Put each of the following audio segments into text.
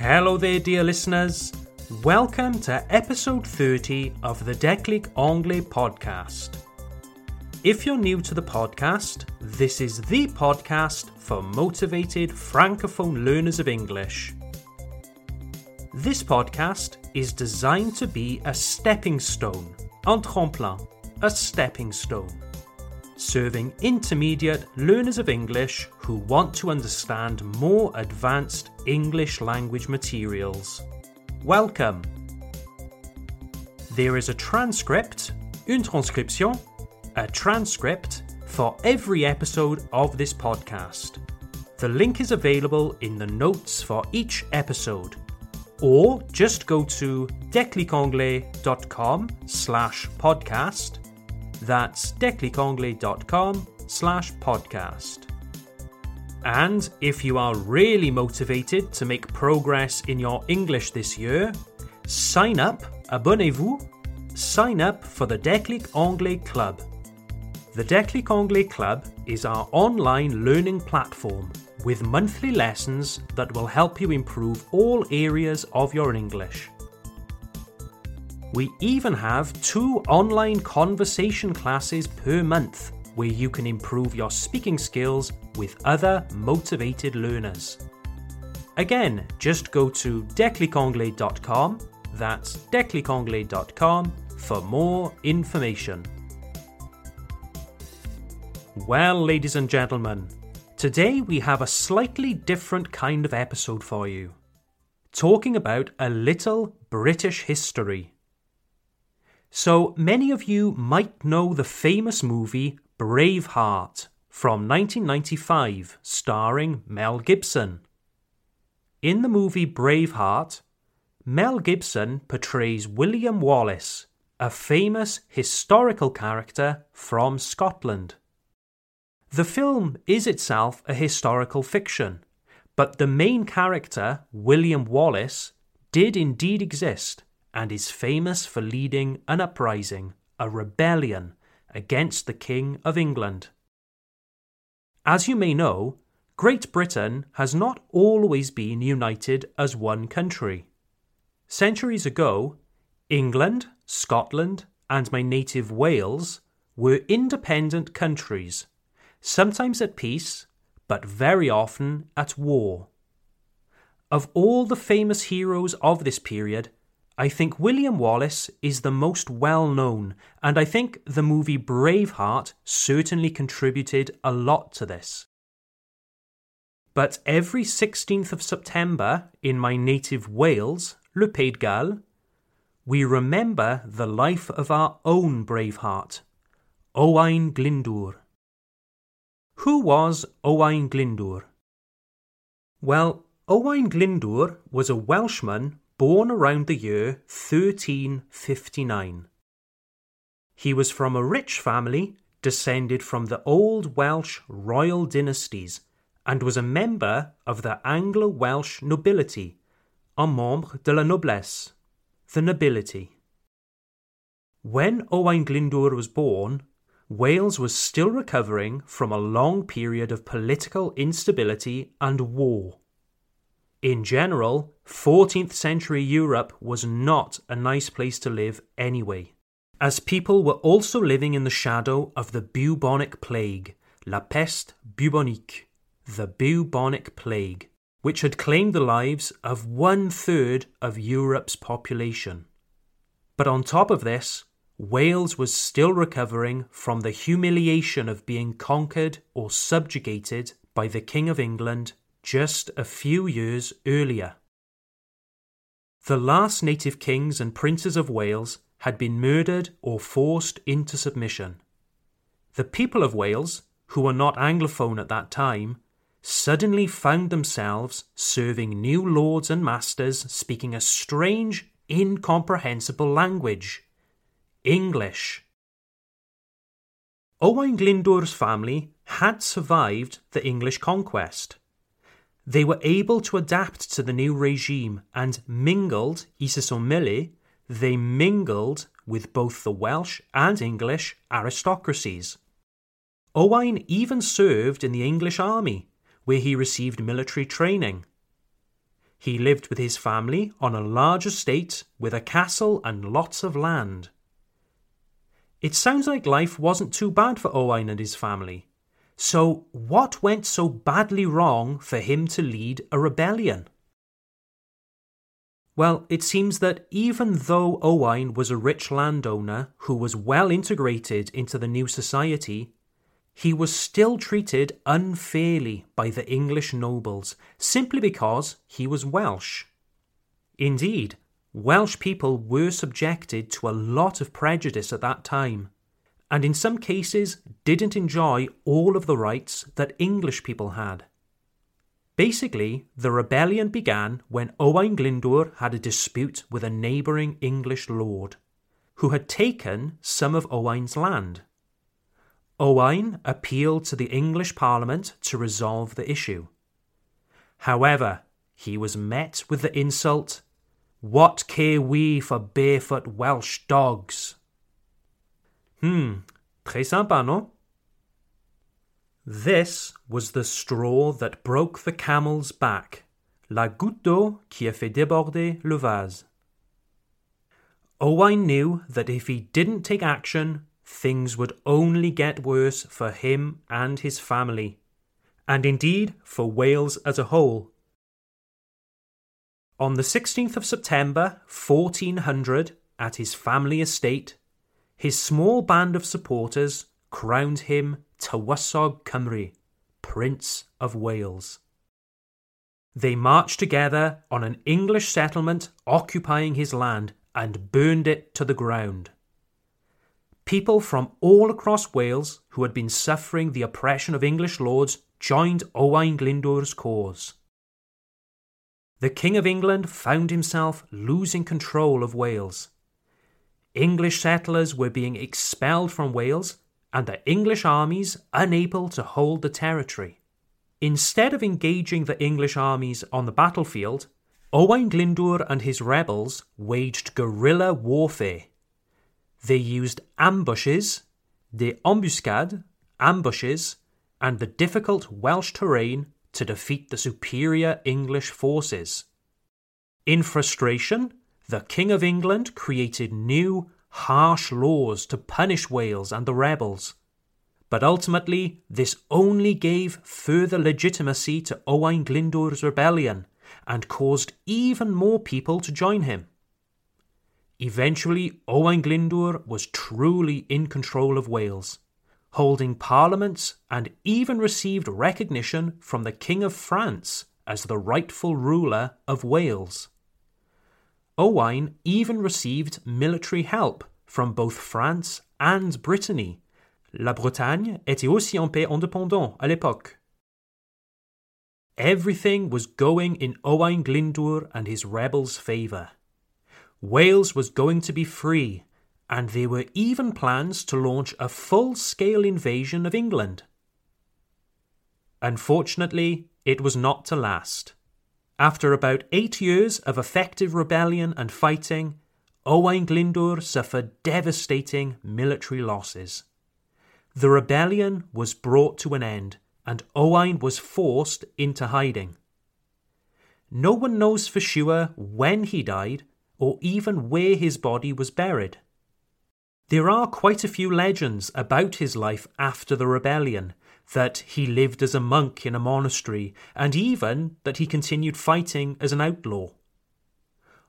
Hello there, dear listeners. Welcome to episode 30 of the Declic Anglais podcast. If you're new to the podcast, this is the podcast for motivated francophone learners of English. This podcast is designed to be a stepping stone, un tremplin, a stepping stone, serving intermediate learners of English who want to understand more advanced English language materials. Welcome! There is a transcript, une transcription, a transcript for every episode of this podcast. The link is available in the notes for each episode. Or just go to declicanglais.com slash podcast. That's declicanglais.com slash podcast. And if you are really motivated to make progress in your English this year, sign up, abonnez-vous, sign up for the Declic Anglais Club. The Declic Anglais Club is our online learning platform with monthly lessons that will help you improve all areas of your English. We even have two online conversation classes per month where you can improve your speaking skills with other motivated learners. Again, just go to declicanglais.com, that's declicanglais.com, for more information. Well, ladies and gentlemen, today we have a slightly different kind of episode for you. Talking about a little British history. So, many of you might know the famous movie Braveheart from 1995, starring Mel Gibson. In the movie Braveheart, Mel Gibson portrays William Wallace, a famous historical character from Scotland. The film is itself a historical fiction, but the main character, William Wallace, did indeed exist and is famous for leading an uprising, a rebellion, against the King of England. As you may know, Great Britain has not always been united as one country. Centuries ago, England, Scotland, and my native Wales were independent countries, sometimes at peace, but very often at war. Of all the famous heroes of this period, I think William Wallace is the most well known, and I think the movie Braveheart certainly contributed a lot to this. But every 16th of September in my native Wales, Le Pays de Galles, we remember the life of our own Braveheart, Owain Glyndwr. Who was Owain Glyndwr? Well, Owain Glyndwr was a Welshman born around the year 1359. He was from a rich family descended from the old Welsh royal dynasties and was a member of the Anglo Welsh nobility, un membre de la noblesse, the nobility. When Owain Glyndwr was born, Wales was still recovering from a long period of political instability and war. In general, 14th century Europe was not a nice place to live anyway, as people were also living in the shadow of the bubonic plague, La Peste bubonique, the bubonic plague, which had claimed the lives of one third of Europe's population. But on top of this, Wales was still recovering from the humiliation of being conquered or subjugated by the King of England just a few years earlier. The last native kings and princes of Wales had been murdered or forced into submission. The people of Wales, who were not Anglophone at that time, suddenly found themselves serving new lords and masters speaking a strange, incomprehensible language English. Owain Glyndwr's family had survived the English conquest. They were able to adapt to the new regime and mingled, mêlés, they mingled with both the Welsh and English aristocracies. Owain even served in the English army, where he received military training. He lived with his family on a large estate with a castle and lots of land. It sounds like life wasn't too bad for Owain and his family. So, what went so badly wrong for him to lead a rebellion? Well, it seems that even though Owain was a rich landowner who was well integrated into the new society, he was still treated unfairly by the English nobles simply because he was Welsh. Indeed, Welsh people were subjected to a lot of prejudice at that time, and in some cases didn't enjoy all of the rights that English people had. Basically, the rebellion began when Owain Glyndwr had a dispute with a neighbouring English lord, who had taken some of Owain's land. Owain appealed to the English Parliament to resolve the issue. However, he was met with the insult, What care we for barefoot Welsh dogs? Hmm, très sympa, no? This was the straw that broke the camel's back, la goutte d'eau qui a fait déborder le vase. Owain knew that if he didn't take action, things would only get worse for him and his family, and indeed for Wales as a whole. On the 16th of September 1400, at his family estate, his small band of supporters crowned him Tywysog Cymru, Prince of Wales. They marched together on an English settlement occupying his land and burned it to the ground. People from all across Wales who had been suffering the oppression of English lords joined Owain Glyndwr's cause. The King of England found himself losing control of Wales. English settlers were being expelled from Wales and the English armies unable to hold the territory. Instead of engaging the English armies on the battlefield, Owain Glyndwr and his rebels waged guerrilla warfare they used ambushes, des embuscade, ambushes, and the difficult Welsh terrain to defeat the superior English forces. In frustration, the King of England created new, harsh laws to punish Wales and the rebels. But ultimately, this only gave further legitimacy to Owain Glyndwr's rebellion and caused even more people to join him. Eventually, Owain Glyndwr was truly in control of Wales, holding parliaments and even received recognition from the King of France as the rightful ruler of Wales. Owain even received military help from both France and Brittany. La Bretagne était aussi un pays indépendant à l'époque. Everything was going in Owain Glyndwr and his rebels' favour. Wales was going to be free, and there were even plans to launch a full scale invasion of England. Unfortunately, it was not to last. After about eight years of effective rebellion and fighting, Owain Glyndwr suffered devastating military losses. The rebellion was brought to an end, and Owain was forced into hiding. No one knows for sure when he died or even where his body was buried. There are quite a few legends about his life after the rebellion that he lived as a monk in a monastery, and even that he continued fighting as an outlaw.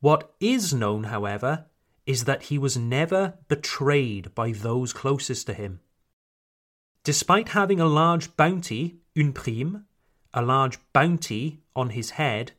What is known, however, is that he was never betrayed by those closest to him. Despite having a large bounty, une prime, a large bounty on his head,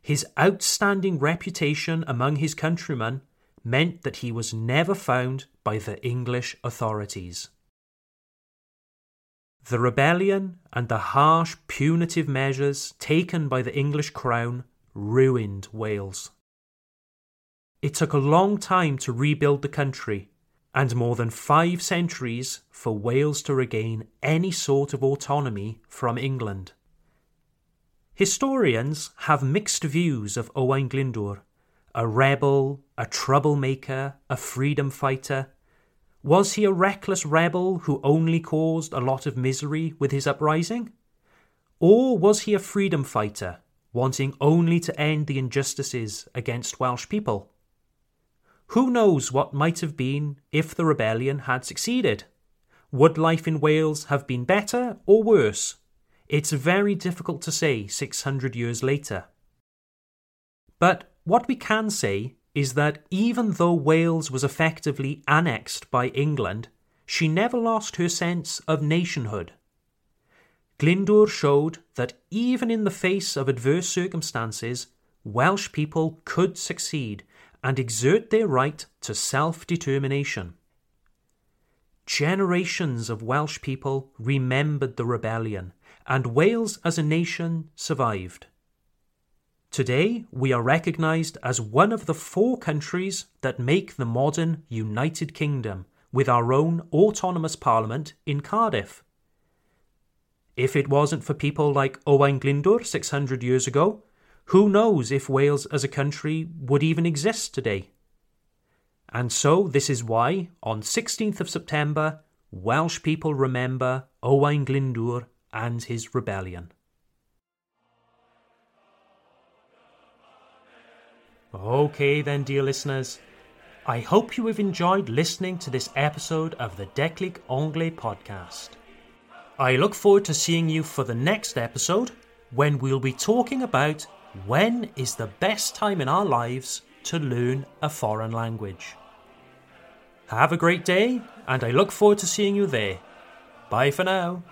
his outstanding reputation among his countrymen meant that he was never found by the English authorities. The rebellion and the harsh punitive measures taken by the English crown ruined Wales. It took a long time to rebuild the country, and more than five centuries for Wales to regain any sort of autonomy from England. Historians have mixed views of Owain Glyndwr, a rebel, a troublemaker, a freedom fighter. Was he a reckless rebel who only caused a lot of misery with his uprising? Or was he a freedom fighter wanting only to end the injustices against Welsh people. Who knows what might have been if the rebellion had succeeded? Would life in Wales have been better or worse? It's very difficult to say 600 years later. But what we can say is that even though Wales was effectively annexed by England, she never lost her sense of nationhood. Glyndwr showed that even in the face of adverse circumstances, Welsh people could succeed and exert their right to self determination. Generations of Welsh people remembered the rebellion, and Wales as a nation survived. Today, we are recognised as one of the four countries that make the modern United Kingdom, with our own autonomous parliament in Cardiff. If it wasn't for people like Owain Glyndwr 600 years ago, who knows if Wales as a country would even exist today? And so this is why, on 16th of September, Welsh people remember Owain Glyndwr and his rebellion. Okay, then, dear listeners, I hope you have enjoyed listening to this episode of the Declic Anglais podcast. I look forward to seeing you for the next episode when we'll be talking about when is the best time in our lives to learn a foreign language. Have a great day, and I look forward to seeing you there. Bye for now.